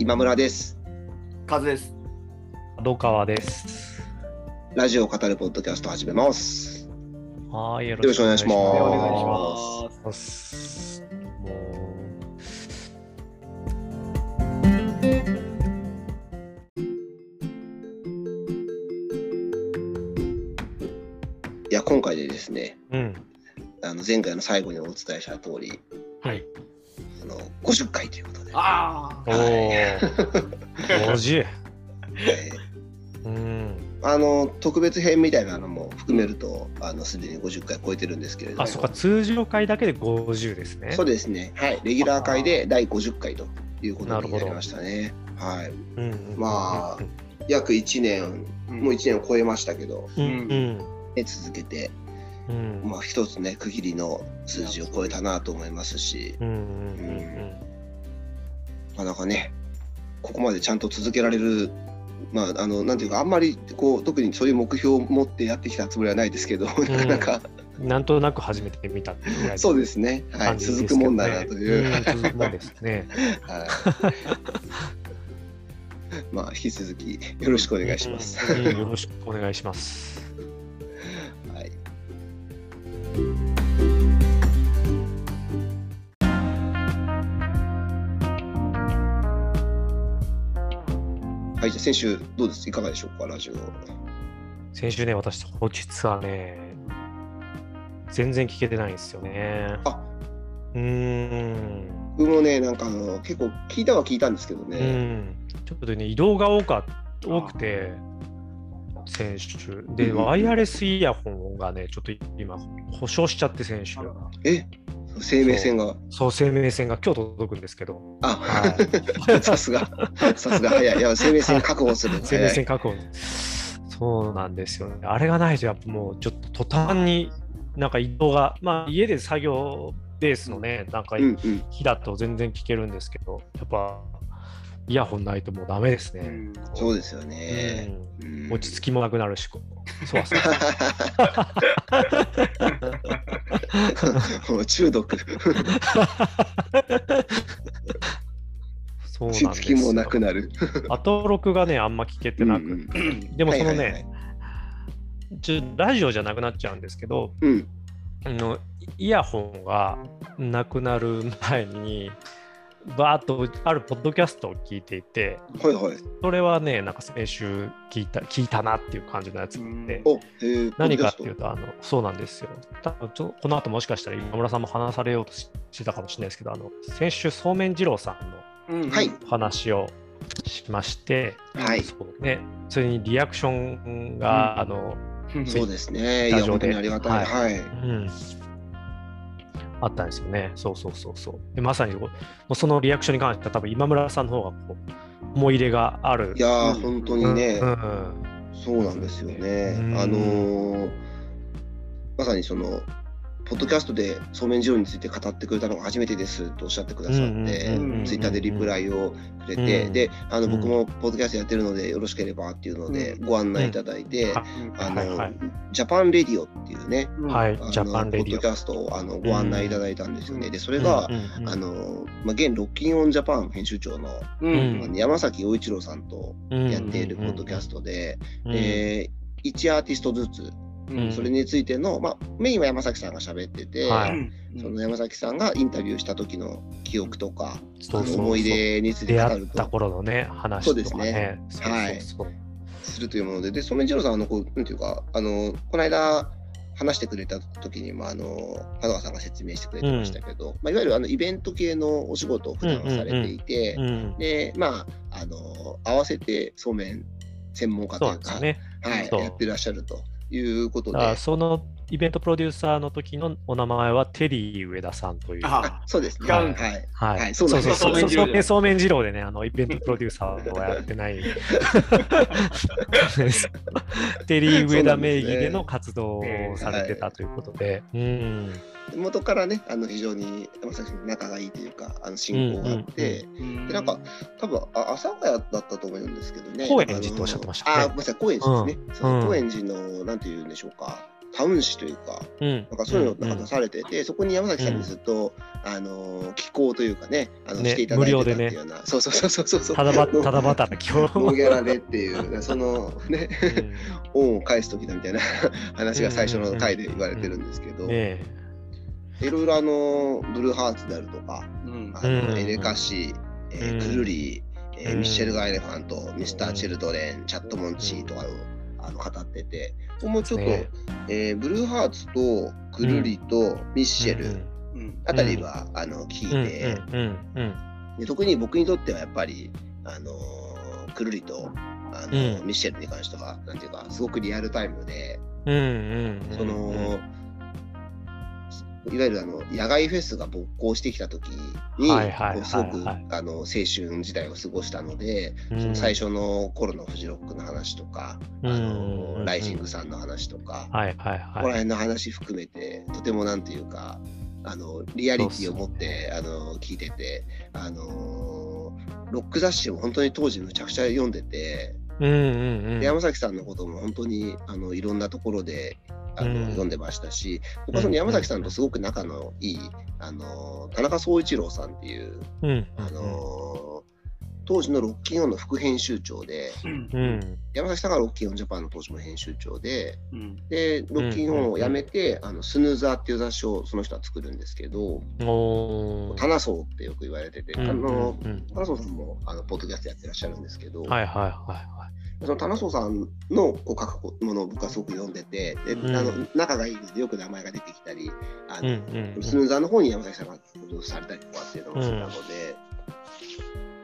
今村です。カズです。角川です。ラジオを語るポッドキャスト始めます。はい、よよろしくお願いしますお願いしおます。ます。もいや、今回でですね、う、うん。あの前回の最後にお伝えした通り、はい。あの50回ということで、あおはお。50。えうん。ーあの特別編みたいなのも含めると、あのすでに50回超えてるんですけれども、あ、そっか、通常回だけで50ですね。そうですね、はい、レギュラー回で第50回ということになりましたね。はい、うんうんうんうん。まあ約1年、あ。もう1年を超えましたけど、うんうん。ね、続けて、うん。まあ、一つね、区切りの数字を超えたなと思いますし、うんうんうんなかなかね、ここまでちゃんと続けられる、まあ、あのなんていうか、あんまりこう特にそういう目標を持ってやってきたつもりはないですけど、なかなか、うん。なんとなく初めて見たっていうそうですね、はい、続くもんだなという、うん続くもんですね。はい、まあ、引き続きよろしくお願いします。うんうんよろしくお願いします。先週どうです？いかがでしょうか、ラジオ。先週ね、私、実はね、全然聞けてないんですよね。あうーん。僕もね、なんかあの結構聞いたは聞いたんですけどうね、ん。ちょっとね、移動が多か多くて、先週。で、うんワイヤレスイヤホンがね、ちょっと今、故障しちゃって、先週。え？生命線が、そう、生命線が今日届くんですけど、あ、はさすが、さすが早い。いや、生命線確保するの生命。線確保。そうなんですよね。あれがないと、やっぱもうちょっと途端になんか移動が、まあ家で作業ベースのね、なんかうんうん。日だと全然聞けるんですけど、やっぱイヤホンないともうダメですね。うんそうですよね。ううんん落ち着きもなくなるし、こうそわそわ。もう中毒。そうなんですよ落ち着きもなくなる。アトロクがね、あんま聞けてなく、うん でもそのはいはいはいラジオじゃなくなっちゃうんですけど、うん。あのイヤホンがなくなる前に、バーッとあるポッドキャストを聞いていて、はいはい。それはね、なんか先週聞いた聞いたなっていう感じのやつで、お、えー、何かっていうと。と、あのそうなんですよ。多分ちょこの後もしかしたら今村さんも話されようとししてたかもしれないですけど、あの先週、そうめん二郎さんのうんはい。お話をしまして、はい。そうね、それにリアクションが、うんあのそうですね。いや、本当にありがたい。はい。うん、あったんですよね。そうそうそうそう。でまさにそのリアクションに関しては多分今村さんの方がこう思い入れがある。いやー、うん本当にね、うんうんそうなんですよね。うんあのーまさにその、ポッドキャストでそうめん二郎について語ってくれたのが初めてですとおっしゃってくださって、ツイッターでリプライをくれて、うんで、あのうん。僕もポッドキャストやってるのでよろしければっていうのでうご案内いただいて、ああの、 JAPAN RADIO っていうね、はい、あのジャパンレディオ。ポッドキャストをあのご案内いただいたんですよね。うん。で、それが、あの、まあ、現 ROCKIN'ON JAPAN 編集長の山崎洋一郎さんとやっているポッドキャストで、で、1アーティストずつ、うん。それについての、まあ、メインは山崎さんが喋ってて、はい。その山崎さんがインタビューした時の記憶とか、そうそうそう。あの思い出について出語ると。会った頃のね、話そうですとかねね。そうそう。はい。そうするというもので、で、ソメンジローさんはあのこう、なんていうか、あの、この間、話してくれた時にも、あの、香川さんが説明してくれてましたけど、まあ、いわゆるあのイベント系のお仕事を普段はされていて、うん、で、まあ、あの、合わせてそうめん専門家というか、そうね。はい、そう。やってらっしゃるということで、そのイベントプロデューサーの時のお名前はテリー上田さんという。ああそうですね。違はい。うんだはい、はいそうそうそうそうめん二郎でそうめん二郎でね、あのイベントプロデューサーはやってない。テリー上田名義での活動をされてたということで、うん、元からね、あの非常に仲がいいというか、あの親交があって、でなんか、多分あ阿佐ヶ谷だったと思うんですけどね。高円寺っておっしゃってましたねあごめんなさい、高円寺ですね。うんそのうん高円寺の、なんていうんでしょうか、タウン誌というか、うん。なんかそういうのなんか出されてて、そこに山崎さんにずっと、あの寄稿というかね、あのねしていただいてたっていうような、そうそうそうそうそう。ただばの ただ働きを。ノーギャラでっていう、そのね、恩を返す時だみたいな 話が最初の回で言われてるんですけど、うんねいろいろあの、ブルーハーツであるとか、うんあのうん。エレカシ、えーうん。クルリー、えミッシェルガ・エレファント、ミスター・チルドレン、チャット・モンチーとかをあの語ってて、もうちょっと、ね。えーブルーハーツとクルリとミッシェルうんあたりは、あの聞いうんて、特に僕にとってはやっぱり、あのークルリとあの、うん。ミッシェルに関しては、なんていうか、すごくリアルタイムで、その、いわゆるあの野外フェスが勃興してきた時に、すごくあの青春時代を過ごしたので、うん。その最初の頃のフジロックの話とか、あのライジングさんの話とか、はいはいここらはい。辺の話含めて、とてもなんていうか、あのリアリティを持ってあの聞いてて、あのロック雑誌を本当に当時むちゃくちゃ読んでて、うんうんうん。で山崎さんのことも本当にあのいろんなところであの、うん。読んでましたし、僕はその山崎さんとすごく仲のいい、あの田中総一郎さんっていう、うん。あの当時のロッキンオンの副編集長で、うん。うん山崎さんがロッキンオンジャパンの当時の編集長で、うん。で、ロッキンオンを辞めて、あのスヌーザーっていう雑誌をその人は作るんですけど、タナソーってよく言われてて、うんあのタナソーさんもあのポッドキャストやってらっしゃるんですけど、はいはいはいその田中さんのこう書くものを僕はすごく読んでて、でうん。あの仲がいいのでよく名前が出てきたり、あのんうんうん。スヌーザーの方に山崎さんが登場されたりとかっていうのをしてたので、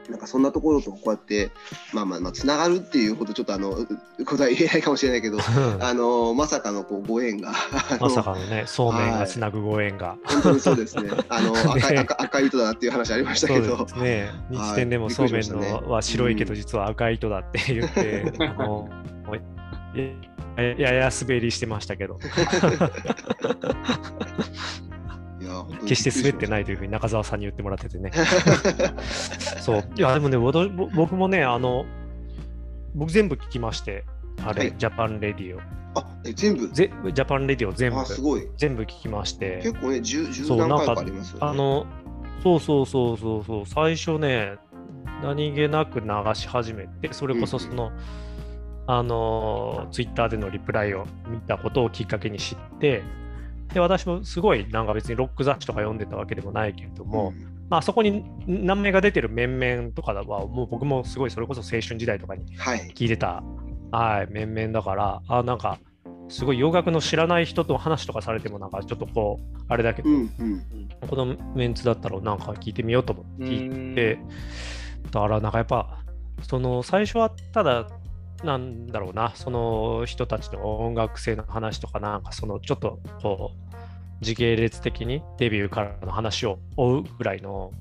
なんかそんなところとこうやって、まあまあまあ、つながるっていうことちょっとあの、うことは言えないかもしれないけど、あのまさかのこうご縁が、まさかのね、そうめんがつなぐご縁が。本当にそうですね、あの 赤いね。赤赤い糸だっていう話ありましたそうでけど、すね。はい。日展でもそうめんのは白いけど実は赤い糸だって言って、あのややや滑りしてましたけど、決して滑ってい。ないというふうに中澤さんに言ってもらっててね。そう。いや、でもね、僕もね、あの、僕全部聞きまして、あれ、はい JAPAN RADIO。あえ全部？ぜ JAPAN RADIO 全部あ、すごい。全部聞きまして。結構ね、十十そう何回ありますよね。あの、そうそうそうそうそう、最初ね、何気なく流し始めて、それこそその、あの、ツイッターでのリプライを見たことをきっかけに知って、で、私もすごい、なんか別にロック雑誌とか読んでたわけでもないけれども、うんまあそこに名前が出てる面々とかは、もう僕もすごいそれこそ青春時代とかにはい。聞いてた、はい、面々だから、あ、なんか、すごい洋楽の知らない人と話とかされても、なんかちょっとこう、あれだけど、うんうん。このメンツだったらなんか聞いてみようと思って聞いて、だからなんかやっぱ、その最初はただ、なんだろうな、その人たちの音楽性の話とか、なんかそのちょっとこう、時系列的にデビューからの話を追うぐらいの。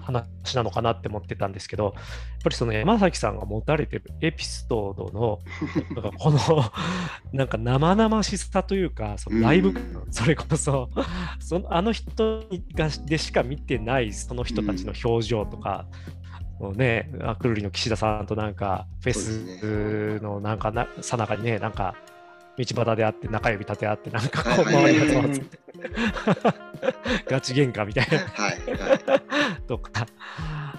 話なのかなって思ってたんですけど、やっぱりその山崎さんが持たれてるエピソードの、なんかこの、なんか生々しさというか、そのライブ感、うんそれこそ、そのあの人がでしか見てないその人たちの表情とか、もうね、あくるりの岸田さんとなんか、フェスのなんかな、さなかにね、なんか、道端で会って中指立て合って、なんかこう、はいはいはい周りが集まって、ガチ喧嘩みたいな。はいはい。とか、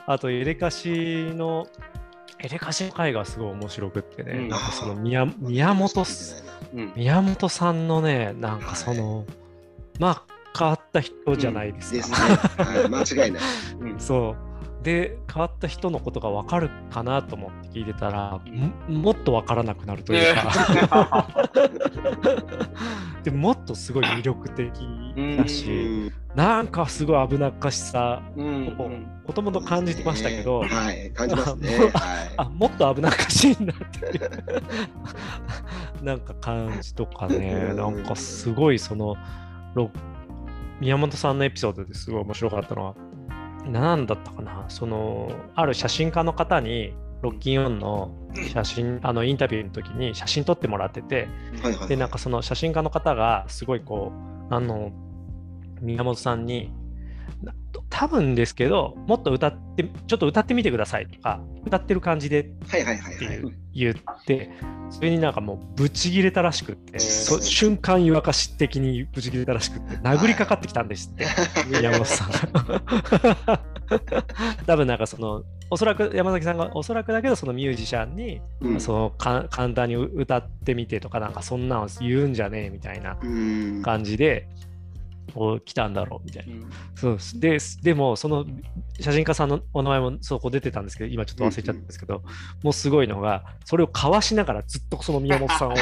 あとエレカシの、エレカシの回がすごい面白くってね、うんなんかその宮宮本す、うん宮本さんのね、なんかその、まあ変わった人じゃないですか。ですね。はい、間違いない。う んそう。で、変わった人のことが分かるかなと思って聞いてたら、ももっと分からなくなるというか、でもっとすごい魅力的だうし、ん。なんかすごい危なっかしさうん。をもともと感じてましたけど、はい、感じますね。あはもっと危なっかしいんだっていう。なんか感じとかねうん。なんかすごいそのロ宮本さんのエピソードですごい面白かったのは何だったかな？そのある写真家の方にロッキンオンの写真あのインタビューの時に写真撮ってもらっててい。はいはい。でなんかその写真家の方がすごいこうあの宮本さんに多分ですけど、もっと歌って、ちょっと歌ってみてくださいとか、歌ってる感じでっはいはいはいはい。て言って、それになんかもうブチギレたらしくって、瞬間湯沸かし的にブチギレたらしくって、殴りかかってきたんですって、山本さんが。多分なんかその、おそらく山崎さんがおそらくだけど、そのミュージシャンに、うんそのか簡単に歌ってみてとか、なんかそんなの言うんじゃねえみたいなうん。感じで、こう来たんだろうみたいな。うん。そうです。ででも、その写真家さんのお名前もそこ出てたんですけど、今ちょっと忘れちゃったんですけど、もうすごいのが、それをかわしながらずっとその宮本さんを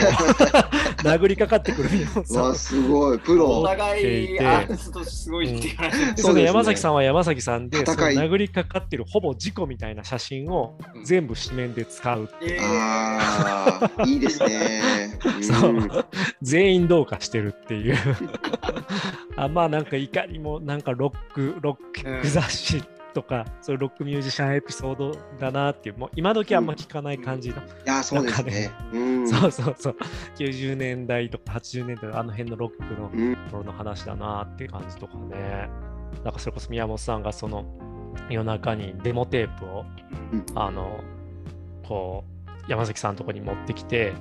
殴りかかってくる宮本さんをわあ、すごい。プおロ。互ていて。いアーティストすごいっていう話でその山崎さんは山崎さんで、殴りかかってるほぼ事故みたいな写真を全部紙面で使う。えー。ああ、いいですね。そう。うん。全員どうかしてるっていうあまあなんかいかにもなんかロックロック雑誌とか、そういうロックミュージシャンエピソードだなっていうもう今時あんま聞かない感じの、いや、そうですね。うん。そうそうそう。90年代とか80年代のあの辺のロックのうん。頃の話だなっていう感じとかね。なんかそれこそ宮本さんがその夜中にデモテープをうん。あのこう山崎さんのとこに持ってきて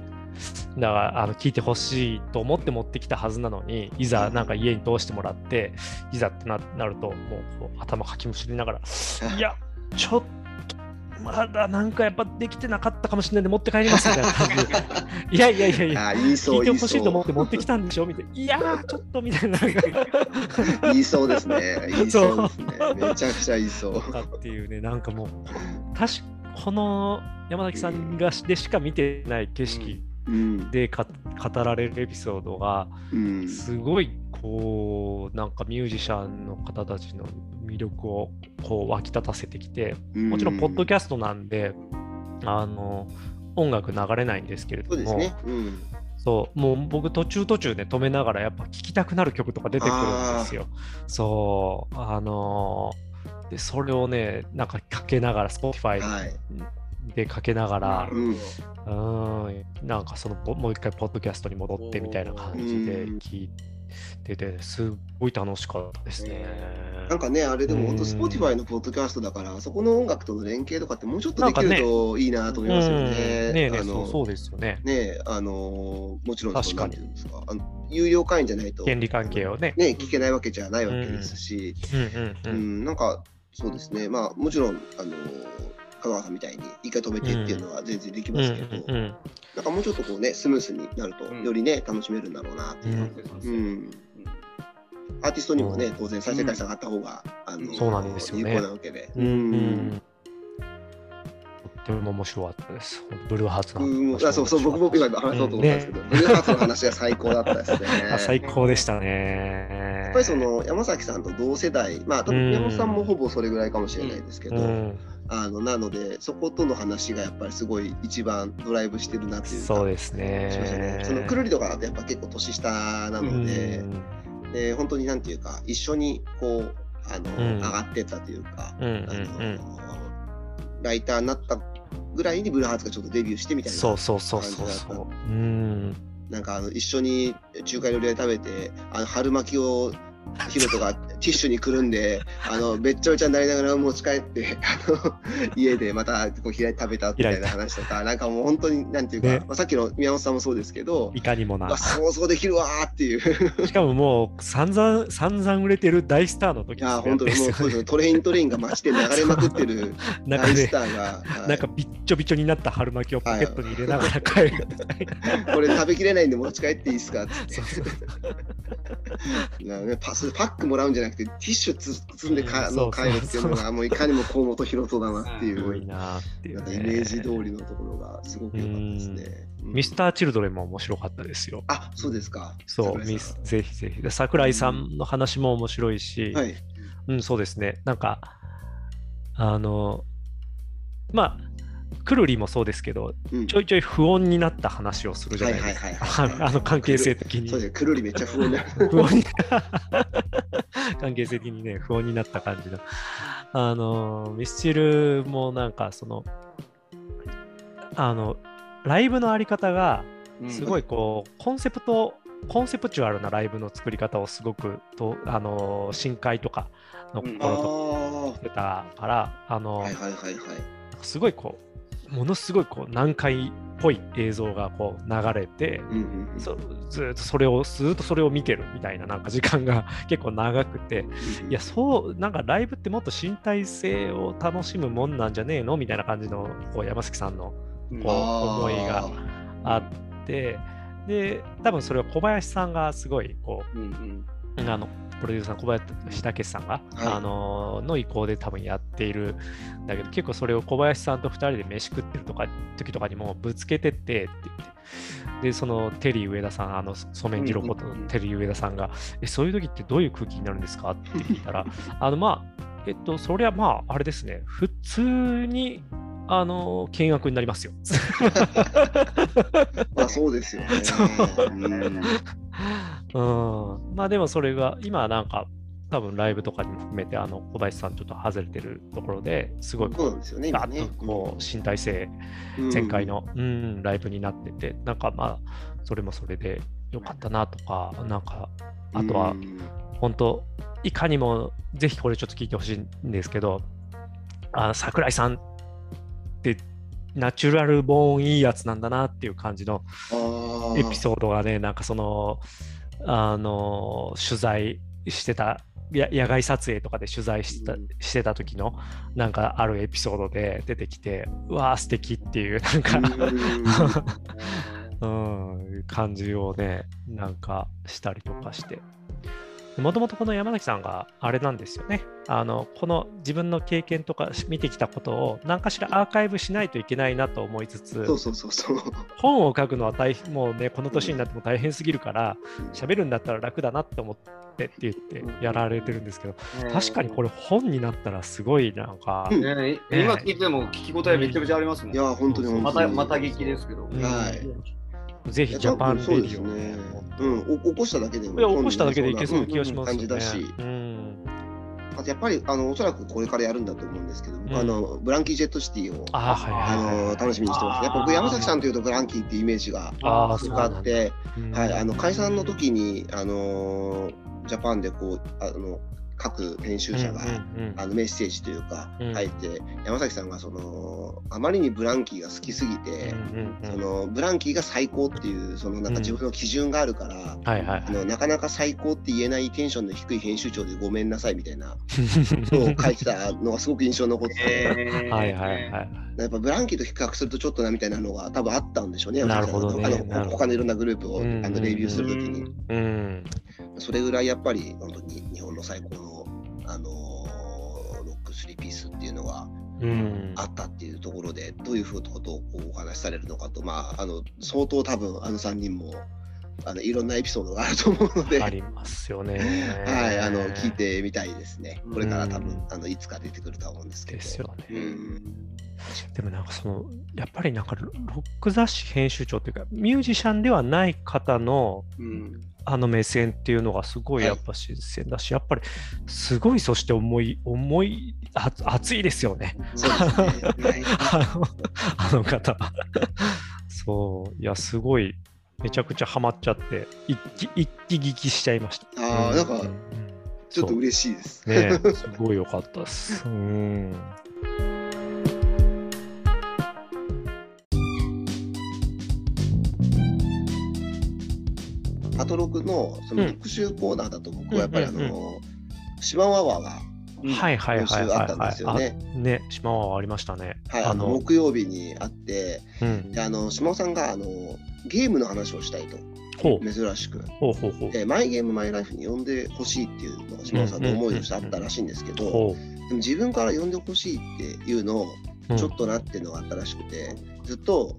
だからあの聞いてほしいと思って持ってきたはずなのにいざなんか家に通してもらっていざってななるともう頭かきむしりながら いやちょっとまだなんかやっぱできてなかったかもしれないんで持って帰りますみたいな感じで いやいやいやいや聞いてほしいと思ってそ持ってきたんでしょ？みたいな。いやー、ちょっとみたいな。言いそうですね。言いそうですね。めちゃくちゃ言いそう。っていうね、なんかもう、確かこの山崎さんがでしか見てない景色うん。でか語られるエピソードが、うん。すごいこう、なんかミュージシャンの方たちの魅力をこう湧き立たせてきて、もちろん、ポッドキャストなんで、あの、音楽流れないんですけれども、そうもう僕途中途中で止めながらやっぱ聴きたくなる曲とか出てくるんですよ。そう、あのーで、それをね、なんかかけながら、Spotify はい。でかけながら、うん。うん、なんかそのもう一回ポッドキャストに戻ってみたいな感じでうん聞いてて、すっごい楽しかったですね。なんかね、あれでも本当、うん Spotify のポッドキャストだから、そこの音楽との連携とかってもうちょっとできるといいなと思いますよね。うんねえねえあのそうですよね。ねあのもちろん確かにあの有料会員じゃないと、権利関係をね。ね、聞けないわけじゃないわけですし、うんうんううんん。なんかそうですね、まあもちろん、あの香川さんみたいに一回止めてっていうのは全然できうんうますけど、んうんなんかもうちょっとこうね、スムースになると、うんよりね、楽しめるんだろうなっていう。うんうんアーティストにもね、うん当然再生回数上がった方が、あのそうなんですよね有効なわけで。うんうんとっても面白かったです。ブルーハーツの話あそうそう、僕も今話そうと思ったんですけど、ブルーハーツの話が最高だったですね。あ最高でしたね。やっぱりその山崎さんと同世代、まあ多分宮本さんもほぼそれぐらいかもしれないですけど、うん、あのなのでそことの話がやっぱりすごい一番ドライブしてるなっていうかそうですね。ね。そのくるりとかだとやっぱ結構年下なので、うん。で本当になんていうか一緒にこうあの、うん。上がってったというか、あうんのライターになったぐらいにブルーハーツがちょっとデビューしてみたいなそうそうそうそう感じだった。なんかあの一緒に中華料理屋で食べてあの春巻きをヒロトがティッシュにくるんで あのべっちゃべちゃになりながら持ち帰って あの家でまたこう開いて食べたみたいな話とかなんかもう本当になんていうか、ね。まあ、さっきの宮本さんもそうですけどいかにもな。想像できるわーっていう。しかももう散々散々売れてる大スターの時いや本当にもうそうですよ。トレイントレインが街で流れまくってる大スターが、はい。なんかびっちょびちょになった春巻きをポケットに入れながら帰る。これ食べきれないんで持ち帰っていいですかって。パックもらうんじゃなくてティッシュつ積んでか、うんそうそう帰るっていうのがもういかにも河本大翔だなっていういなっていうね。イメージ通りのところがすごく良かったですね。うんミスター・チルドレンも面白かったですよ。あそうですか。そう、ミスぜひぜひ。で桜井さんの話も面白いし、はい。うん、そうですね。なんか、あの、まあ、くるりもそうですけど、うんちょいちょい不穏になった話をするじゃないですか。あの関係性的に。そうですね。くるりめっちゃ不穏な。不穏に 関係性的にね、不穏になった感じの。あの、ミスチルもなんか、その、あの、ライブのあり方が、すごいこう、コンセプトコンセプチュアルなライブの作り方をすごくと、あの深海とかのうん頃とかあしてたから、あの。すごいこう、ものすごいこう南海っぽい映像がこう流れて、うんうんうん。そずーっとそれをずーっとそれを見てるみたいななんか時間が 結構長くて。いやそうなんかライブってもっと身体性を楽しむもんなんじゃねえのみたいな感じのこう山崎さんのうん。こう思いがあって。で多分それは小林さんがすごいこうんうん。うあのプロデューサーの小林武史さんが、はい。あのの意向で多分やっているんだけど結構それを小林さんと2人で飯食ってるとか時とかにもぶつけてってって言ってでそのテリー上田さんあの染めんじろことテリー上田さんがえそういう時ってどういう空気になるんですか？って聞いたらあのまあえっとそりゃまああれですね。普通にあの見学になりますよ。まあそうですよね。まあでもそれが今なんか多分ライブとかにも含めてあの小林さんちょっと外れてるところですごいこうなんですよね、今ガッね。とこう身体性うん全開。の、うんライブになっててなんかまあそれもそれで良かったなとかなんかあとはうん本当いかにもぜひこれちょっと聞いてほしいんですけどあの桜井さんってナチュラルボーンいいやつなんだなっていう感じのエピソードがね、なんかその、あの、取材してた、や野外撮影とかで取材したうん。してた時の、なんかあるエピソードで出てきて、うわー、素敵っていう、なんか、うん、感じをね、なんかしたりとかして。もともとこの山崎さんがあれなんですよね。あの、この自分の経験とか見てきたことを何かしらアーカイブしないといけないなと思いつつ、そうそうそうそう。本を書くのは大変もうねこの年になっても大変すぎるから喋るんだったら楽だなって思ってって言ってやられてるんですけど確かにこれ本になったらすごいなんか、うんね今聞いても聞き応えめちゃめちゃありますもん。いや、本当に本当に。またまた聞きですけど。うんはいぜひ JAPAN RADIO ね。うん、お起こしただけでも。いや起こしただけでいけそうな気がしますよね。感じだし、うんあとやっぱりあのおそらくこれからやるんだと思うんですけど、んあのブランキー・ジェット・シティをあはいあの楽しみにしてます。やっぱ僕山崎さんというとブランキーっていうイメージがすごくあって、うんはい、あの解散の時にあの JAPANでこうあの各編集者が、あのメッセージというかうん。書いて、山崎さんがそのあまりにブランキーが好きすぎて、そのブランキーが最高っていうそのなんか自分の基準があるから、はいはいあのなかなか最高って言えないテンションの低い編集長でごめんなさいみたいな のを書いてたのがすごく印象に残って はいはいはい。やっぱブランキーと比較するとちょっとなみたいなのが多分あったんでしょうね、なるほどね。あの他のいろんなグループを、うん。あのレビューするときに、うん。それぐらいやっぱり本当に日本の最高の、あのーロック3ピースっていうのがうんあったっていうところで、どういうふうなことをお話しされるのかと、まあ、あの相当多分あの3人もあのいろんなエピソードがあると思うので。ありますよね。はい、あの聞いてみたいですね。これから多分、うんあのいつか出てくるとは思うんですけど。ですよね。うん、でもなんかそのやっぱりなんかロロック雑誌編集長っていうかミュージシャンではない方のうんあの目線っていうのがすごいはいやっぱ新鮮だし、やっぱりすごいそして重い重いあ熱いですよね。ね。はいあのあの方。そういやすごいめちゃくちゃハマっちゃって一気一気聞きしちゃいました。ああ、なんかううちょっと嬉しいです。ね すごい良かったです。うん。アトロクのその特集コーナーだと僕はやっぱりあうんうんの、シマワワがはいはいはいはいあったんですよね。あね、島はありましたね。はい、あの木曜日にあって、うんであの島尾さんがあのゲームの話をしたいと、珍しく。ほうほうほう。でマイゲームマイライフに呼んでほしいっていうのが島尾さんの思いとしてあったらしいんですけど、ほでも自分から呼んでほしいっていうのをう。ちょっとなっていうのがあったらしくて、ずっと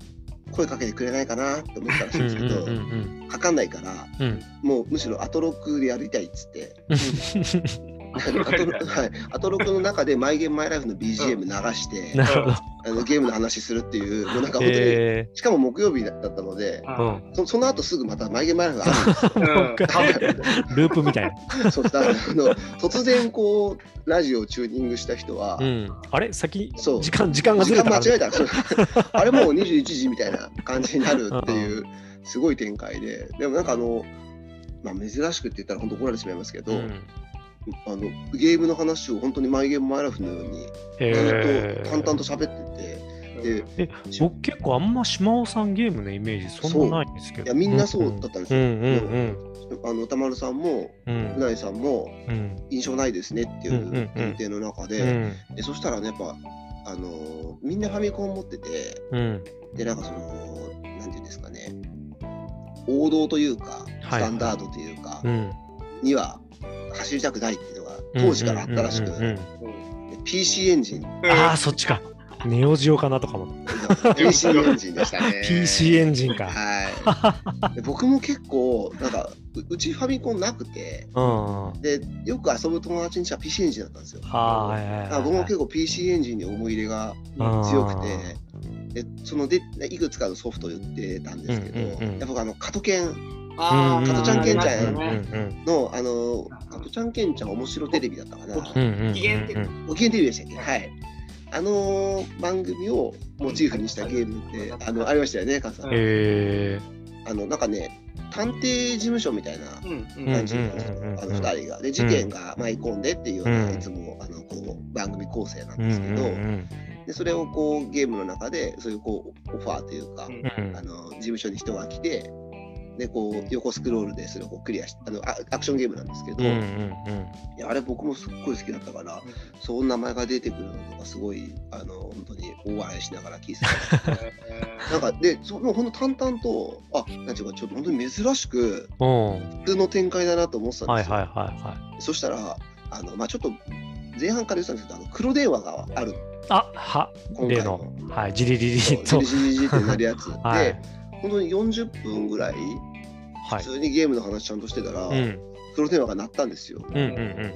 声かけてくれないかなって思ったらしいんですけど、うんうんうんかかんないから、うんうん。もうむしろアトロクでやりたいっつって、アトロクはい、アトロクの中でマイゲームマイライフの BGM 流して、なるほど。あのゲームの話するっていう、もうなんか本当に、え。しかも木曜日だったので、ーうん。そその後すぐまたマイゲームマイライフがあるんうん ループみたいな。ですよ。そうあの突然こうラジオをチューニングした人は、うん。あれ？先そう。時間時間がず時れた？間間違えた。あれもう21時みたいな感じになるっていうすごい展開で。でもなんかあのまあ、珍しくって言ったら本当怒られてしまいますけど、うんあのゲームの話を本当にマイゲームマイライフのようにへずっと淡々と喋ってて、でえ僕結構あんま島尾さんゲームのイメージそんなないんですけど。いやみんなそうだったんですよ。うんうんあの歌丸さんもうん。うないさんもうん。印象ないですねっていう前提の中で,、うん。でそしたらねやっぱあのーみんなファミコン持っててうん。でなんかそのなんていうんですかね王道というかスはい。タンダードというか、うん。には走りたくないっていうのが当時からあったらしく、PC エンジンああそっちか。ネオジオかなとかも。PC エンジンでしたね。PC エンジンか。はい。で僕も結構なんかううちファミコンなくてでよく遊ぶ友達にしたら PC エンジンだったんですよ。はい僕も結構 PC エンジンに思い入れが強くてでそのでいくつかのソフトを言ってたんですけど、うんうんうんやっぱあの加トケンあー加トちゃんケンちゃんのあの加トちゃんケンちゃん面白テレビだったかな。うんうんうん機嫌ってご機嫌テレビ。でしたっけ？はい。あの番組をモチーフにしたゲームってあのありましたよね、カズさん。へあのなんかね、探偵事務所みたいな感じの2人が。で、事件が舞い込んでっていうような、うん。いつもあのこう番組構成なんうんですけど、うん。でそれをこうゲームの中で、そういうこうオファーというか、うん。あの事務所に人が来て、でこう横スクロールでそれをこうクリアしあのあアクションゲームなんですけど、うんうんいやあれ僕もすっごい好きだったから、その名前が出てくるのとかすごいあの本当に大笑いしながら聞いてた。なんかでその本当淡々とあなんていうかちょっと本当に珍しくうん。うん。普通の展開だなと思ってたんですよ。はいはいはいはい。そしたらあのまあちょっと前半から言ってたんですけどあの黒電話があるあは今回例のの。はいジリリリとジリジリジリってなるやつ、はいで本当に40分ぐらいはい。普通にゲームの話ちゃんとしてたら、うん。黒電話が鳴ったんですよ。うんうん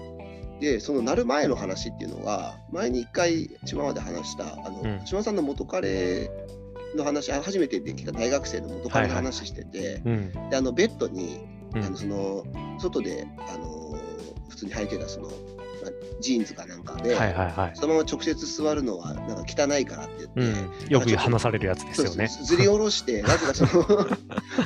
でその鳴る前の話っていうのが前に一回島まで話したあの、うん。島さんの元彼の話あ初めてできた大学生の元彼の話してて、うん。うんであのベッドに、うん。あのその外であの普通に履いてたその、まあジーンズかなんかで、はいはいはい。そのまま直接座るのはなんか汚いからって言って、うん、よく話されるやつですよね。ずり下ろして、なぜかその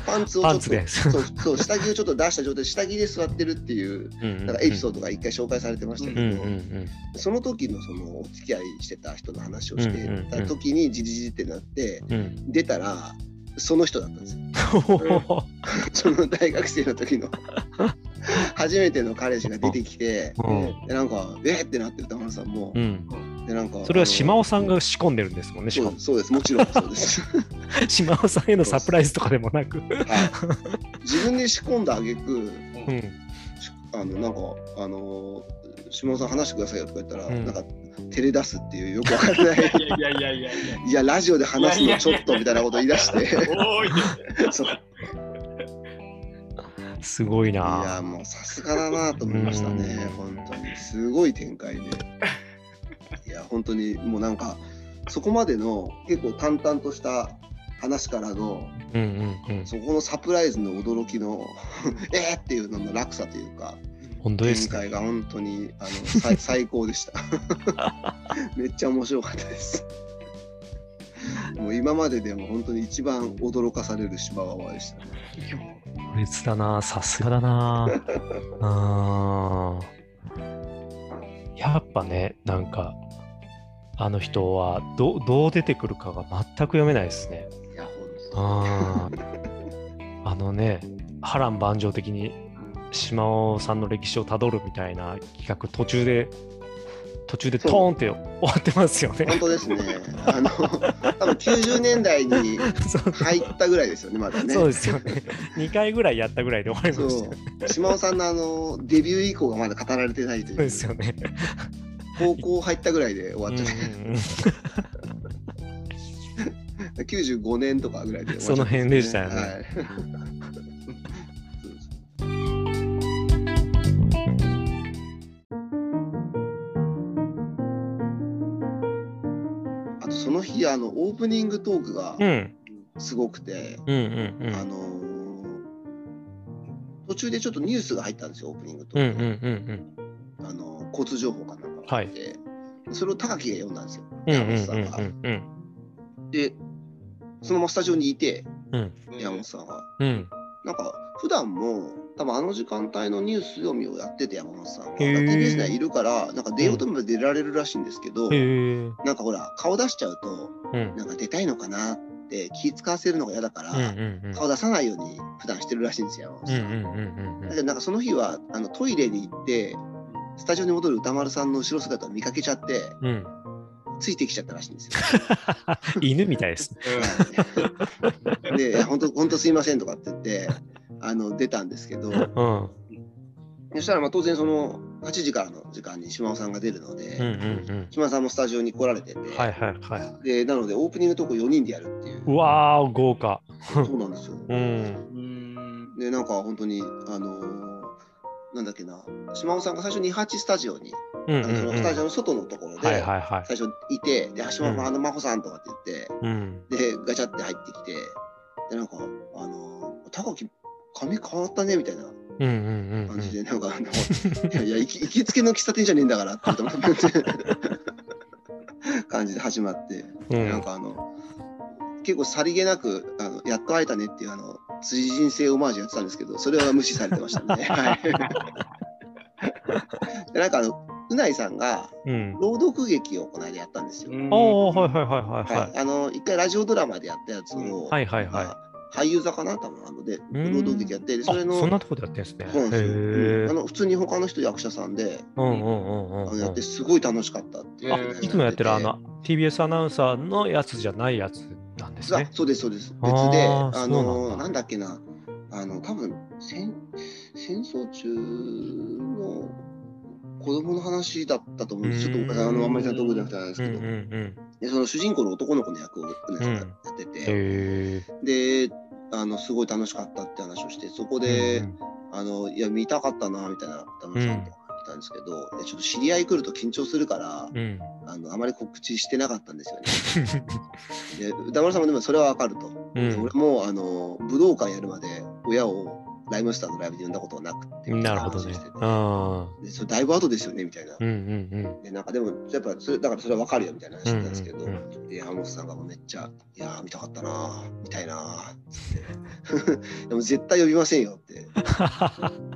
パンツをちょっとそうそう下着をちょっと出した状態で下着で座ってるっていううんなんかエピソードが一回紹介されてましたけど、うんうんうんその時のそのお付き合いしてた人の話をしてた時にじりじりってなってうん出たらその人だったんですよ。うん。その大学生の時の 初めての彼氏が出てきて、うん。でなんかえーってなってる田村さんも。う、ん、でなんかそれは島尾尾さんが仕込んでるんですもんね。そうそうです。もちろんそうです。島尾さんへのサプライズとかでもなく。はい、自分で仕込んだ挙句うん、しあのなんかあの島尾さん話してくださいよとか言ったら、うん。なんか照れ出すっていうよくわからない。いやいやいやいやいや。ラジオで話すのちょっとみたいなこと言い出して すごいいやな。もうさすがだなと思いましたねうん本当にすごい展開で いや本当にもうなんかそこまでの結構淡々とした話からのうんうんうん。そこのサプライズの驚きの えーっていうのの落差というか本当ですね。展開が本当にあの最最高でした めっちゃ面白かったですもう今まででも本当に一番驚かされる島川でしたね強烈だな、さすがだな。あ ーやっぱね、なんか、あの人はどどう出てくるかが全く読めないですね。いや本あーあのね、波乱万丈的に島尾さんの歴史をたどるみたいな企画、途中で、途中でトーンって終わってますよね。本当ですね。あの多分90年代に入ったぐらいですよねまだね。そうですよね。2回ぐらいやったぐらいで終わりました。よね。島尾さんのあのデビュー以降がまだ語られてないという。そうですよね。高校入ったぐらいで終わっちゃって、うん。95年とかぐらいで終わっちゃってその辺でしたよね。はいその日あのオープニングトークがうん。すごくて、うんうんうん。あのー途中でちょっとニュースが入ったんですよオープニングトーク、んうんあの交通情報かなんかがあって、それを高木が読んだんですよ山本さんが、でそのままスタジオにいてうん。山本さんがうん。なんか普段も多分あの時間帯のニュース読みをやってて山本さん TBS にはいるから、なんか出ようと思えば出られるらしいんですけど。なんかほら、顔出しちゃうと、うん。なんか出たいのかなって気使わせるのが嫌だから、うんうんうん。顔出さないように普段してるらしいんですよ、山本さん。だけどなんかその日はあのトイレに行って、スタジオに戻る歌丸さんの後ろ姿を見かけちゃって、うん。うん。ついてきちゃったらしいんですよ。犬みたいです。で、本当、本当すいませんとかって言って、あの出たんですけど、うん。そしたらまあ当然その8時からの時間に島尾さんが出るので、うんうん島尾さんもスタジオに来られてて、うん。はいはいはい。でなのでオープニングトーク4人でやるっていう、うわー、豪華。そうなんですよ。うん。うん。で、なんか本当に、あのーなんだっけな、島尾さんが最初28スタジオに、うんうんあのそのうん。スタジオの外のところで、はいはいはい。最初いて、で、島尾さん、うんあの、真帆さんとかって言って、うん。で、ガチャって入ってきて、で、なんか、あのー高木、髪変わったねみたいな感じで、なんか、あのいやいや行き、行きつけの喫茶店じゃねえんだからって感じで始まって、うん。なんかあの、結構さりげなく、あのやっと会えたねっていう、あの、辻人生オマージュやってたんですけど、それは無視されてましたね。はい。でなんかあの、うないさんがうん。朗読劇をこの間やったんですよ。ああ、はいはいはいはいは。はいあの、一回ラジオドラマでやったやつを、はいはいはいまあ俳優座かな多分あので、ん朗読劇やって。それの、あそんなとこでやってんですね。そうなんですよあ。の普通に他の人役者さんで、やって。すごい楽しかったっていういつもやってるあての TBS アナウンサーのやつじゃないやつなんですね。あそうです、そうです。別で、あの、だなんだっけな、あの、多分戦戦争中の子供の話だったと思うんです。ちょっと、あの、あんまりちゃんと覚えてなくてなんですけど、その主人公の男の子の役を、やってて。で、あの、すごい楽しかったって話をして、そこで、うんあの、いや、見たかったな、みたいな、歌丸さんとか言ったんですけど、ちょっと知り合い来ると緊張するから、うん。あの、あまり告知してなかったんですよね。で歌丸さんもでもそれはわかると。うんで俺もあの武道館やるまで親をライムスターのライブで呼んだことはなくてなるほどね。あでそれだいぶ後ですよねみたいな。うんうんでなんかでもやっぱそれだからそれはわかるよみたいな話だったんですけど、うんう本さんがもうめっちゃ「いやー見たかったなー見たいなー」つって「でも絶対呼びませんよ」って。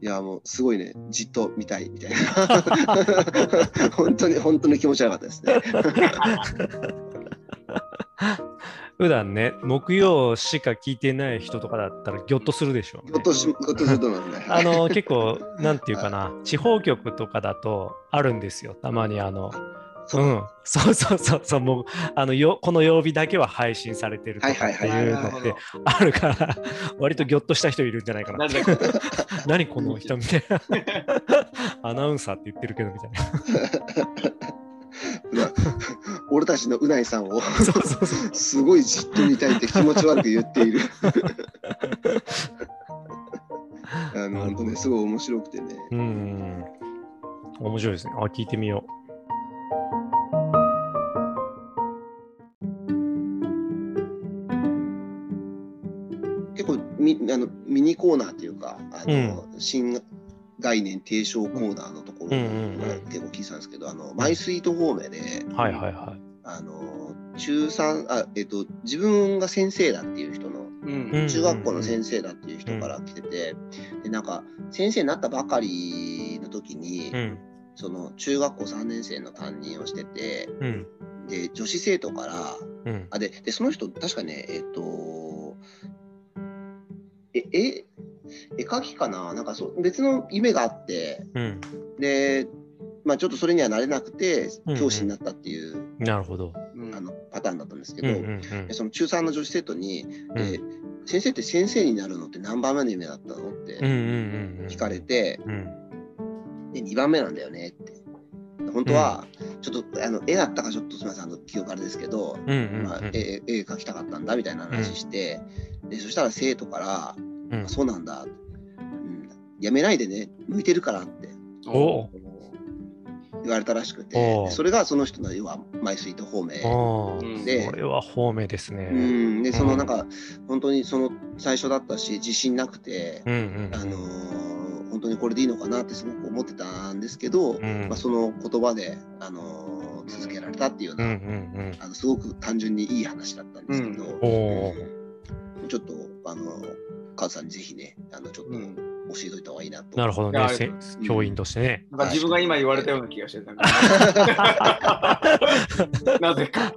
いやもうすごいねじっと見たいみたいな 本当に本当に気持ち悪かったですね。普段ね、木曜しか聞いてない人とかだったらギョッとするでしょう、ねひょっ。とすると思いますね。あの結構、なんていうかな、地方局とかだとあるんですよ。たまにあの、そうう、ん、そうそうそうそう、もうあのよこの曜日だけは配信されてるとかはいってはいうのってあるから、割とギョッとした人いるんじゃないかな 何この人みたいな。アナウンサーって言ってるけどみたいな。俺たちのうないさんを。すごいじっと見たいって気持ち悪く言っている。あの本当ね、すごい面白くてね。うん。面白いですね。あ、聞いてみよ結構ミあのミニコーナーっていうか、あの新概念提唱コーナーのところが結構聞いてたんですけど、あのマイスイート方面で、う。はいはいはい。あの中3あ、えっと、自分が先生だっていう人のうんうん中学校の先生だっていう人から来てて、でなんか先生になったばかりの時に、うん。その中学校3年生の担任をしててうん。で女子生徒からうん。あででその人確かねえっとええ絵描きかな？なんかそう別の夢があってうん。で、まあ、ちょっとそれにはなれなくてうんうん教師になったっていう、なるほど。うんあのパターンだったんですけど、うんうんうんでその中3の女子生徒に、うんで先生って先生になるのって何番目の夢だったのっうんうんてうんうん。聞かれて、うん。で2番目なんだよねって。本当は、ちょっとあの絵だったかちょっとすみません、あの記憶あれですけど、うんうんうん。まあ、絵絵描きたかったんだみたいな話して、でそしたら生徒から、うん。あそうなんだ、うん、やめないでね、向いてるからって。お。言われたらしくて。それがその人の要はマイスイート方面。でこれは方面ですうね。ん、で、そのうんなん。か、本当にその最初だったし、自信なくて、うんうんあのー本当にこれでいいのかなってすごく思ってたんですけど、うん。まあ、その言葉で、あのー続けられたっていうような、うんうんうん。あのすごく単純にいい話だったんですけど。ちょっとあのカズさんにぜひねあのちょっと、うん教えといた方がいいなと。なるほどね、せ教員としてね。なんか自分が今言われたような気がしてた。なぜか。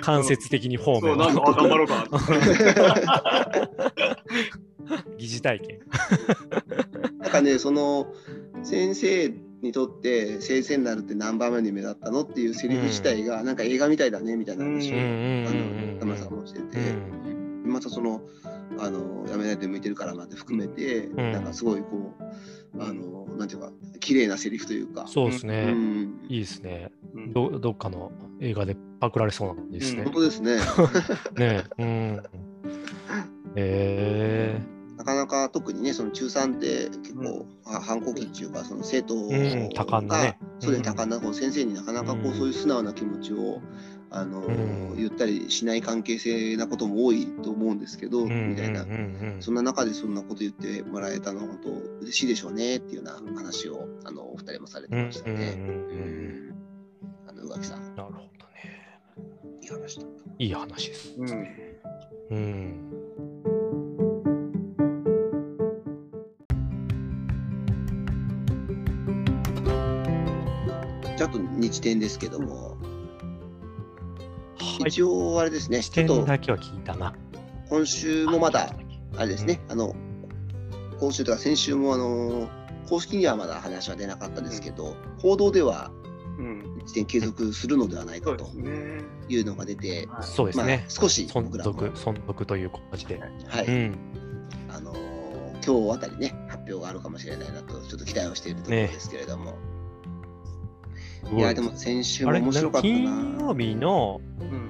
間接的に方そう、面なんか、あ頑張ろうか。疑似体験。なんかね、その先生にとって先生になるって何番目に目立ったのっていうセリフ自体がなんか映画みたいだねみたいな話を、うんあうんの田村さんもしまたそのあのやめないで向いてるからまで含めて、んなんかすごいこうあのなんていうか綺麗なセリフというか。うそうですね。んいいですね。うんどどっかの映画でパクられそうな感じですね本。当ですね。ねうん。えなかなか特にね、その中3って結構、あ反抗期っていうか、その生徒が、うん多感なねそうでうん多感なこう先生になかなかこう、うんそういう素直な気持ちをあの、うん言ったりしない関係性なことも多いと思うんですけど、ー。うんみたいな、うんうんそんな中でそんなこと言ってもらえたのは本当嬉しいでしょうねっていうような話をあのお二人もされてうんましたね。あの宇垣さん、なるほどね。いい話だった。いい話です。うんうん。じゃああと日展ですけども、はい。一応あれですね、視ちょっと点だけは聞いたな。今週もまだあれですね、あの今週とか先週もあの公式にはまだ話は出なかったですけど、報道ではうん。一点継続するのではないかと。いうのが出て、そうですね。少し存僕らも、続、存続という形で。はいうん。あの今日あたりね、発表があるかもしれないなと、ちょっと期待をしているところですけれども、いや、でも先週も面白かったな。金曜日の、うん。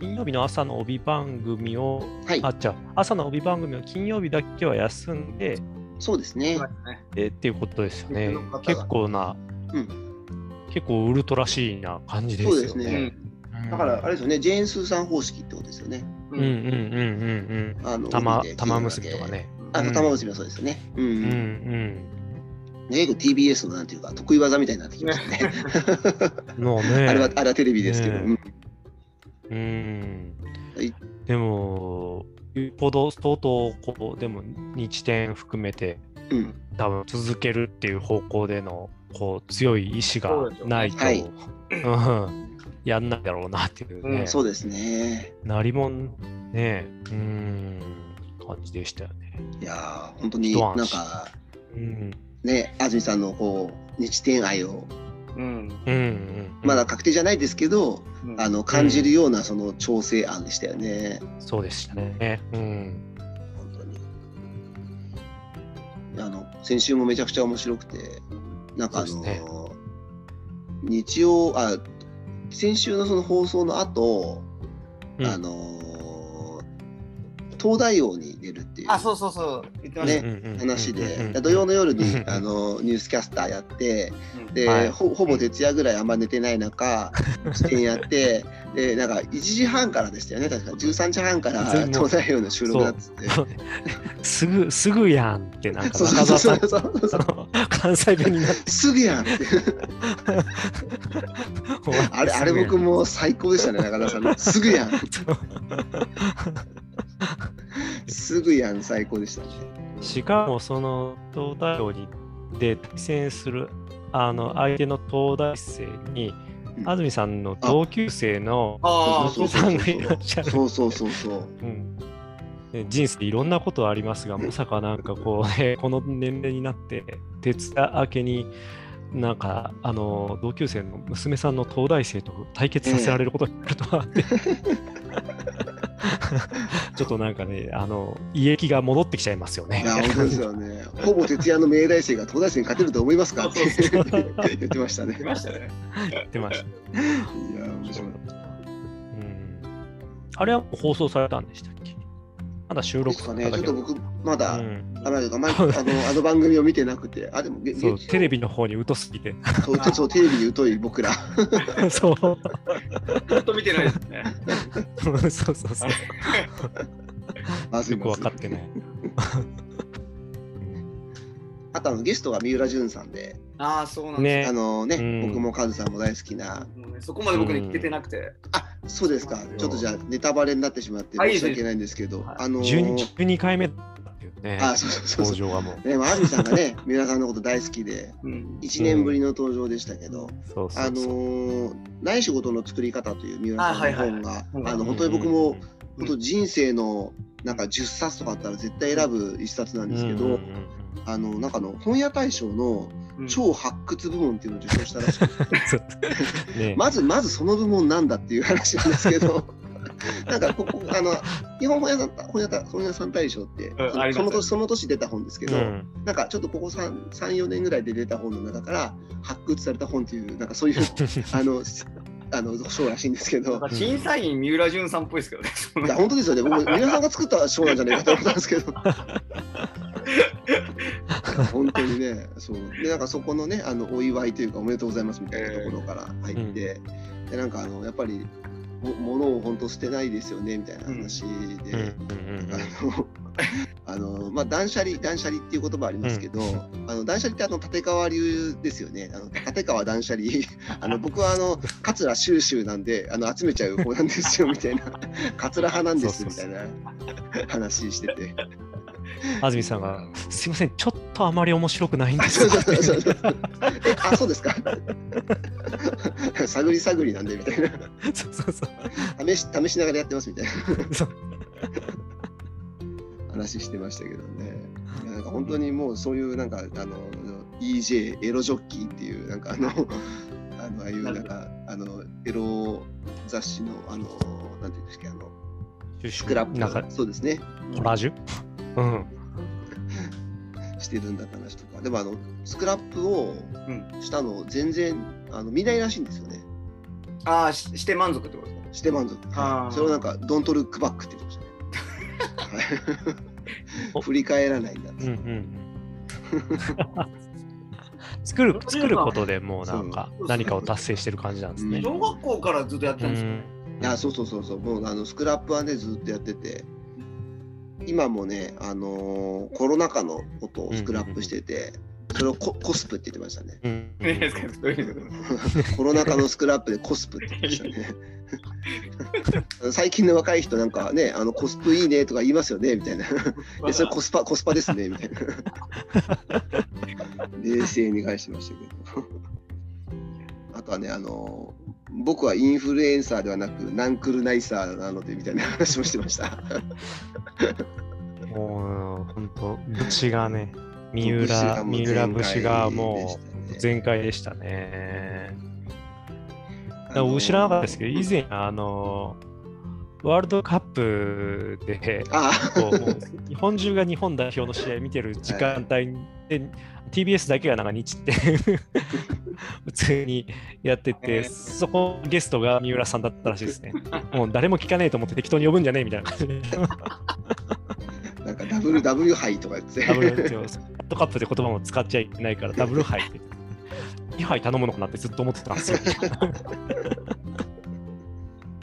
金曜日の朝の帯番組を、はいあ、じゃあ朝の帯番組を金曜日だけは休んで、そうですね。えっていうことですよね。結構な、うん結構ウルトラシーな感じですよそうですねね。だから、あれですよね、ジェーン・スーさん方式ってことですよね。ううんうんうんうんうん。あの玉玉結びとかね。あ、うん玉結びはそうですよね。うん、うんううんん。結構 TBS のなんていうか、得意技みたいになってきましたね。のね。あれはあれはテレビですけど。ねうんうん。はい。でも、よっぽど相当こう、でも日点含めて、うん。多分続けるっていう方向でのこう強い意志がないと、はい。うん、やんないだろうなっていうね、うんそうですね。なりもんね、うん、感じでしたよね。いやー、本当になんか、うん、ね、安住さんのこう日展愛を。まだ確定じゃないですけど、うんあの感じるようなその調整案でしたよね。そうでしたね。うん。本当に。あの先週もめちゃくちゃ面白くて、なんかあの、ね日曜あ先週のその放送の後、うんあの東大王に出るっていう。あ、そうそうそう。言ってました。ねうん話で、土曜の夜にうんあのニュースキャスターやって、うん。で、はい。ほほぼ徹夜ぐらいあんま寝てない中、視点やって、で、なんか1時半からでしたよね、確か13時半から東大王の収録だっつって。すぐ、すぐやんって、なんか関西弁になって、すぐやんって。あれ、あれ僕も最高でしたね、中田さんの。すぐやん。すぐやん、最高でしたね。しかもその東大王にで対戦するあの相手の東大生にうん安住さんの同級生のお子さんがいらっしゃる、そうそうそうそう。う。ん。ね人生いろんなことはありますがまさかなんかこうね この年齢になって徹夜明けになんかあの同級生の娘さんの東大生と対決させられることになるとはって、ちょっとなんかねあの胃液が戻ってきちゃいますよねい。や、本当ですよね。ほぼ徹夜の明大生が東大生に勝てると思いますか？って言ってましたね。出ましたね。言ってました。いや、面白い。うんあれは放送されたんでしたっけ？まだ収録ですかね、ちょっと僕、まだ、うん。あのあの番組を見てなくて、あ、でも、テレビの方に疎すぎて。そうそうテレビに疎い僕ら。そう。ずっと見てないですね。そうそうそう。よく分かってない。あとあのゲストが三浦淳さんで、ああ、そうなんねですあのね、うん。僕もカズさんも大好きな、そこまで僕に聞けてなくて。あそうですか、ちょっとじゃあネタバレになってしまってはい申し訳ないんですけど、はい。あの12 12回目だていうね、あ、そうそうそうそう。登場がもう。ね、まあ安住さんがね、三浦さんのこと大好きで、うん。1年ぶりの登場でしたけど、そうそうあのない仕事の作り方という三浦さんの本が、あはいはい。あの本当に僕も、本当人生のなんか10冊とかあったら絶対選ぶ一冊なんですけど、うんうんうん。あのなんかあの本屋大賞のうん。超発掘部門っていうのを受賞したらしくて、まずまずその部門なんだっていう話なんですけど。なんかここあの日本本屋さん本屋さん本屋さん大賞って、うんその年その年出た本ですけど、うん。なんかちょっとここ3、3 4年ぐらいで出た本の中から発掘された本っていう、なんかそういう あのあの賞らしいんですけど。審査員三浦淳さんっぽいですけどね。いや、本当ですよね、僕、皆さんが作った賞なんじゃないかと思ったんですけど。本当にね、そう。でなんかそこのね、あのお祝いというか、おめでとうございますみたいなところから入って、でなんかあのやっぱり、も物を本当捨てないですよねみたいな話で、うんうんうんあの あのまあ、断捨離、断捨離っていう言葉ありますけど、あの断捨離ってあの立川流ですよね。あの立川断捨離。あの僕はあの桂収集なんであの集めちゃう方なんですよみたいな。桂派なんですみたいな話してて。安住さんが、すいません、ちょっとあまり面白くないんですあ、そうですか。探り探りなんでみたいな。そうそうそう試し試しながらやってますみたいな。そう。話してましたけどね。なんか本当にもうそういうなんかあの EJ エロジョッキーっていうなんかあの あのああいうなんかあのエロ雑誌のあのなんていうんですかあのスクラップそうですねコラージュ？うん。してるん。だって話とかでもあのスクラップをしたの全然あの見ないらしいん。ですよね。ああ、しして満足ってことですかして満足。あそれをなん。かドントルックバックって言ってましたね。振り返らないん。だって。うん。うん。作る作ることでもうなん。か何かを達成してる感じなん。ですね。小学校からずっとやってうるん。ですよ。ん。いやそうそうそうそうもうあのスクラップはねずっとやってて今もねあのーコロナ禍のことをスクラップしてて、それをココスプって言ってましたね。コロナ禍のスクラップでコスプって言ってましたね。最近の若い人なんかねあのコスプいいねとか言いますよねみたいな。えそれコスパコスパですねみたいな。冷静に返してましたけど。あとはねあの僕はインフルエンサーではなくナンクルナイサーなのでみたいな話もしてましたもう本当、節がね、三浦、三浦節がもう全開でしたねでしたね。だから僕知らなかったですけど、以前、あの、ワールドカップで、日本中が日本代表の試合見てる時間帯で、TBS だけがなんか日って 普通にやってて、えーそこゲストが三浦さんだったらしいですね。もう誰も聞かねえと思って適当に呼ぶんじゃねえみたいな感じで。なんか WW 杯とか言ってダブルってワールドカップって言葉も使っちゃいけないから、ダブル杯って。2杯頼むのかなってずっと思ってたんですよ。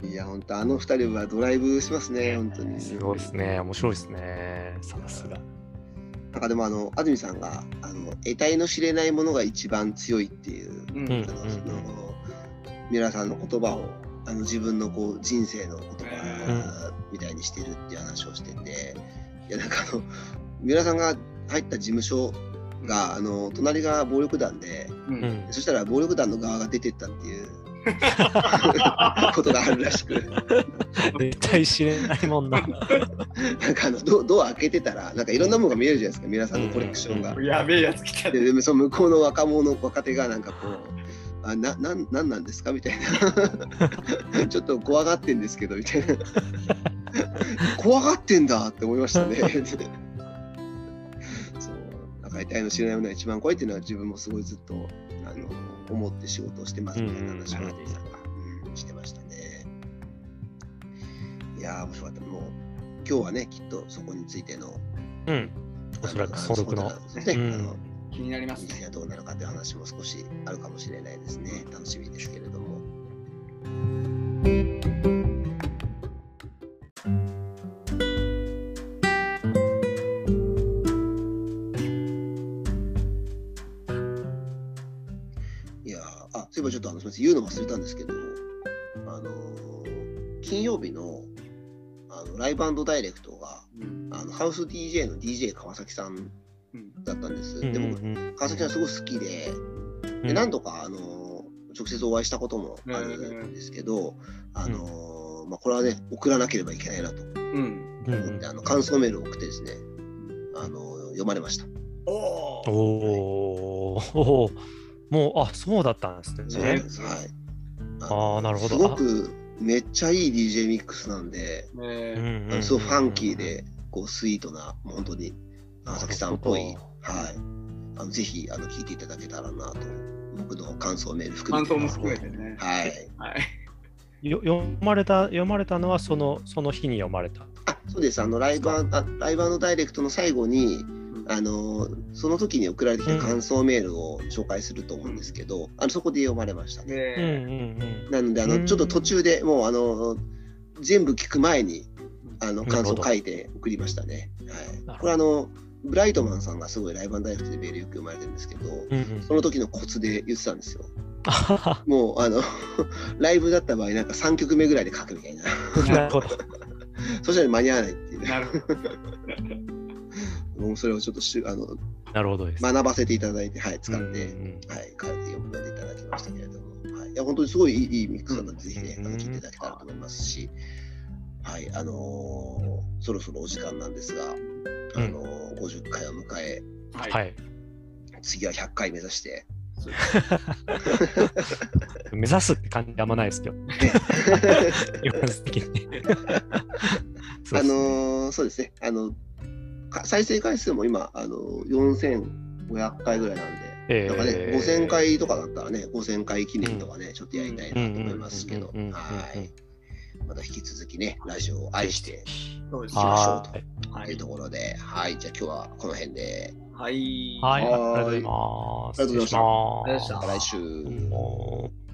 いや本当あの二人はドライブしますね本当にすごいですね。面白いですね。さすが。なんかでもあの安住さんがあの得体の知れないものが一番強いっていううん。うん。あのその三浦さんの言葉をあの自分のこう人生の言葉みたいにしてるっていう話をしてて、いやなんかあの三浦さんが入った事務所があの隣が暴力団で、ううんん。そしたら暴力団の側が出てったっていう ことがあるらしく、絶対知れないもんな。なんかあのドドア開けてたらなんかいろんなものが見えるじゃないですか、三浦さんのコレクションが。やべえやつ来たででもその向こうの若者若手がなんかこう。あななんなんなんですか？みたいな。ちょっと怖がってんですけどみたいな。怖がってんだって思いましたね。そう。なんか得体の知らないものが一番怖いっていうのは自分もすごいずっとあの思って仕事をしてますみたいな話をうんさんが、うんしてましたねいやー面白かったもう今日はねきっとそこについてのうん。おそらく相続の。そうですね、うんあの気になりますね。がどうなるかという話も少しあるかもしれないですね。楽しみですけれども。そういえばちょっとあのすみません、言うの忘れたんですけど、あのー金曜日の、ああのライブダイレクトがうん。あのハウス DJ の DJ 川崎さんうん。だったんです。うんで僕、うん。川崎さんすごい好きで、うん。で何度かあの直接お会いしたこともあるんですけど、あのまあ、これはね、送らなければいけないなと。思って、あの感想メールを送ってですね、あの読まれました。おおお。おーもうあそうだったんですねそうなんで。す。はい。あーなるほどすごくめっちゃいい DJ ミックスなんで、うんねすごいファンキーで、こうスイートな、もう本当に川崎さんっぽい、はい。あのぜひあの聞いていただけたらなと、僕の感想メール含めて。感想も含めてね。はい。はい。よ読まれた読まれたのはそのその日に読まれた？あそうです、あのライブアあライブダイレクトの最後に、あのその時に送られてきた感想メールを紹介すると思うんですけど、あのそこで読まれましたね。うんねうんなのであの、うんちょっと途中でもうあの全部聞く前にあの感想書いて送りましたね。はい、これあのブライトマンさんがすごいライブダイレクトでメールよく読まれてるんですけど、うんうんその時のコツで言ってたんですよ。もうあの ライブだった場合なんか3曲目ぐらいで書くみたいな。なるほど。そしたら間に合わないっていうね。なるほど。もうそれをちょっとしあのなるほどです。学ばせていただいて、はい、使って、うんうんうんはい、書いて読んでいただきましたけれども、はい、いや本当にすごいいいいいミックスなので、ぜひね、うんあの聞いていただけたらと思いますし、はい、あのーそろそろお時間なんですが、あのー50回を迎え、はい。はい。次は100回目指して、目指すって感じあんまないですけど。ニュアンス的に。そうあのーそうですね、あのか再生回数も今、あのー4500回ぐらいなんで、えーなんかね、5000回とかだったらね、5000回記念とかね、ちょっとやりたいなと思いますけどうんうんうんうんうん、はい。また引き続きね、ラジオを愛してそうです行きましょうはいというところで、はい、じゃあ今日はこの辺で、はい。はい、ありがとうございます。ありがとうございました来週。